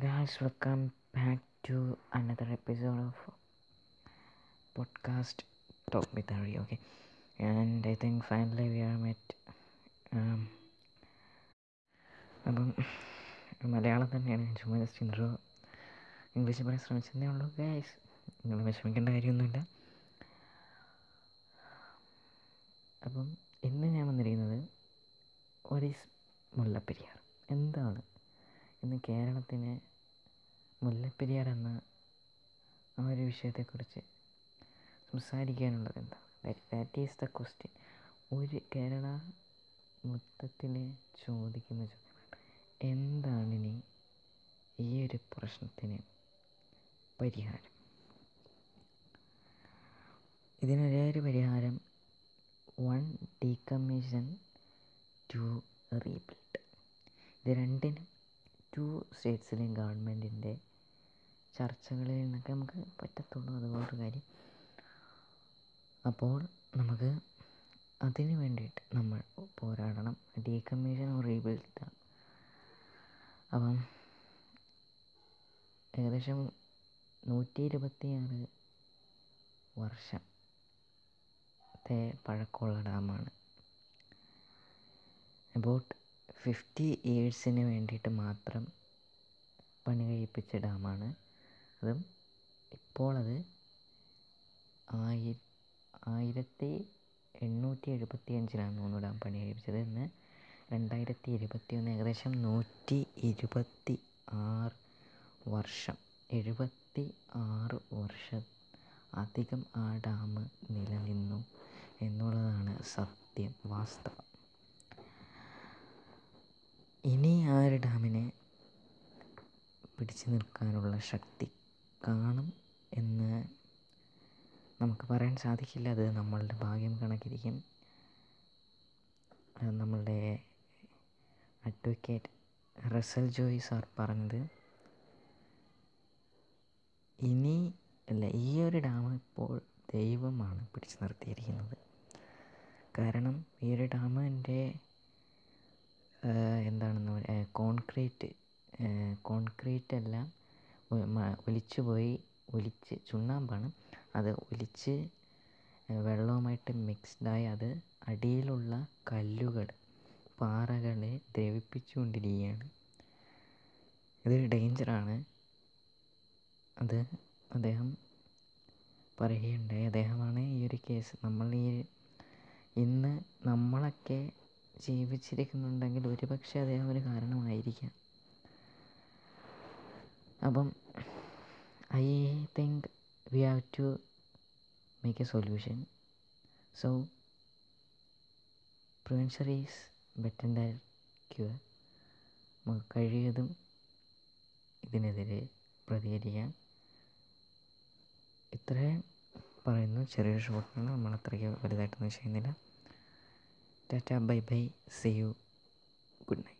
guys, welcome back to another episode of podcast Talk with Harry. Okay, and I think finally we are met. Um, അപ്പം മലയാളം തന്നെയാണ് ഞാൻ ചുമ്മാ just intro English പറയാൻ ശ്രമിച്ചതേ ഉള്ളൂ guys നിങ്ങൾ വിഷമിക്കേണ്ട കാര്യമൊന്നുമില്ല അപ്പം ഇന്ന് ഞാൻ വന്നിരിക്കുന്നത് ഒരീസ് മുല്ലപ്പെരിയാർ എന്താണ് ഇന്ന് കേരളത്തിന് മുല്ലപ്പെരിയാർ എന്ന ആ ഒരു വിഷയത്തെക്കുറിച്ച് സംസാരിക്കാനുള്ളത് എന്താണ് ദാറ്റ് ഈസ് ദ ക്വസ്റ്റ്യൻ ഒരു കേരള മൊത്തത്തിൽ ചോദിക്കുന്ന ചോദ്യമാണ്. എന്താണിനി ഈ ഒരു പ്രശ്നത്തിന് പരിഹാരം? ഇതിനൊരേ ഒരു പരിഹാരം വൺ ഡീകമ്മീഷൻ ടു റീബിൽഡ് ഇത് രണ്ടിനും ടു സ്റ്റേറ്റ്സിലെയും ഗവൺമെന്റിന്റെ ചർച്ചകളിൽ നിന്നൊക്കെ നമുക്ക് പറ്റത്തുള്ളൂ. അതുപോലൊരു കാര്യം. അപ്പോൾ നമുക്ക് അതിന് വേണ്ടിയിട്ട് നമ്മൾ പോരാടണം. Decommission rebuild. അപ്പം ഏകദേശം നൂറ്റി ഇരുപത്തിയാറ് വർഷത്തെ പഴക്കമുള്ള ഡാമാണ്. അബൌട്ട് ഫിഫ്റ്റി ഇയേഴ്സിന് വേണ്ടിയിട്ട് മാത്രം പണി കഴിപ്പിച്ച ഡാമാണ്. അതും ഇപ്പോൾ അത് ആയി ആയിരത്തി എണ്ണൂറ്റി എഴുപത്തി അഞ്ചിലാണ് തോന്നുന്നു ഡാം പണി കഴിപ്പിച്ചത്. ഇന്ന് രണ്ടായിരത്തി ഇരുപത്തി ഒന്ന് ഏകദേശം നൂറ്റി ഇരുപത്തി ആറ് വർഷം എഴുപത്തി ആറ് വർഷം അധികം ആ ഡാം നിലനിന്നു എന്നുള്ളതാണ് സത്യം വാസ്തവം ഇനി ആ ഒരു ഡാമിനെ പിടിച്ചു നിൽക്കാനുള്ള ശക്തി കാണും എന്ന് നമുക്ക് പറയാൻ സാധിക്കില്ല. അത് നമ്മളുടെ ഭാഗ്യം കണക്കിരിക്കും. നമ്മളുടെ അഡ്വക്കേറ്റ് റസൽ ജോയി സാർ പറഞ്ഞത് ഇനി അല്ല ഈ ഒരു ഡാം ഇപ്പോൾ ദൈവമാണ് പിടിച്ചു നിർത്തിയിരിക്കുന്നത്. കാരണം ഈ ഒരു ഡാമിന്റെ എന്താണെന്ന് കോൺക്രീറ്റ് കോൺക്രീറ്റ് എല്ലാം ഒലിച്ചു പോയി ഒലിച്ച് ചുണ്ണാമ്പാണ്. അത് ഒലിച്ച് വെള്ളവുമായിട്ട് മിക്സ്ഡായി അത് അടിയിലുള്ള കല്ലുകൾ പാറകളെ ദ്രവിപ്പിച്ചുകൊണ്ടിരിക്കുകയാണ്. ഇതൊരു ഡേഞ്ചറാണ് അത് അദ്ദേഹം പറയുകയുണ്ടായി. അദ്ദേഹമാണ് ഈ ഒരു കേസ് നമ്മൾ ഈ ഇന്ന് നമ്മളൊക്കെ ജീവിച്ചിരിക്കുന്നുണ്ടെങ്കിൽ ഒരുപക്ഷെ അദ്ദേഹം ഒരു കാരണമായിരിക്കാം. അപ്പം I think we have to make a solution so prevention is better than cure നമുക്ക് കഴിയതും ഇതിനെതിരെ പ്രതികരിക്കാൻ ഇത്രയും പറയുന്നു. ചെറിയൊരു ഷോട്ടാണ് നമ്മൾ അത്രയ്ക്ക് വലുതായിട്ടൊന്നും ചെയ്യുന്നില്ല. Tata bye bye see you good night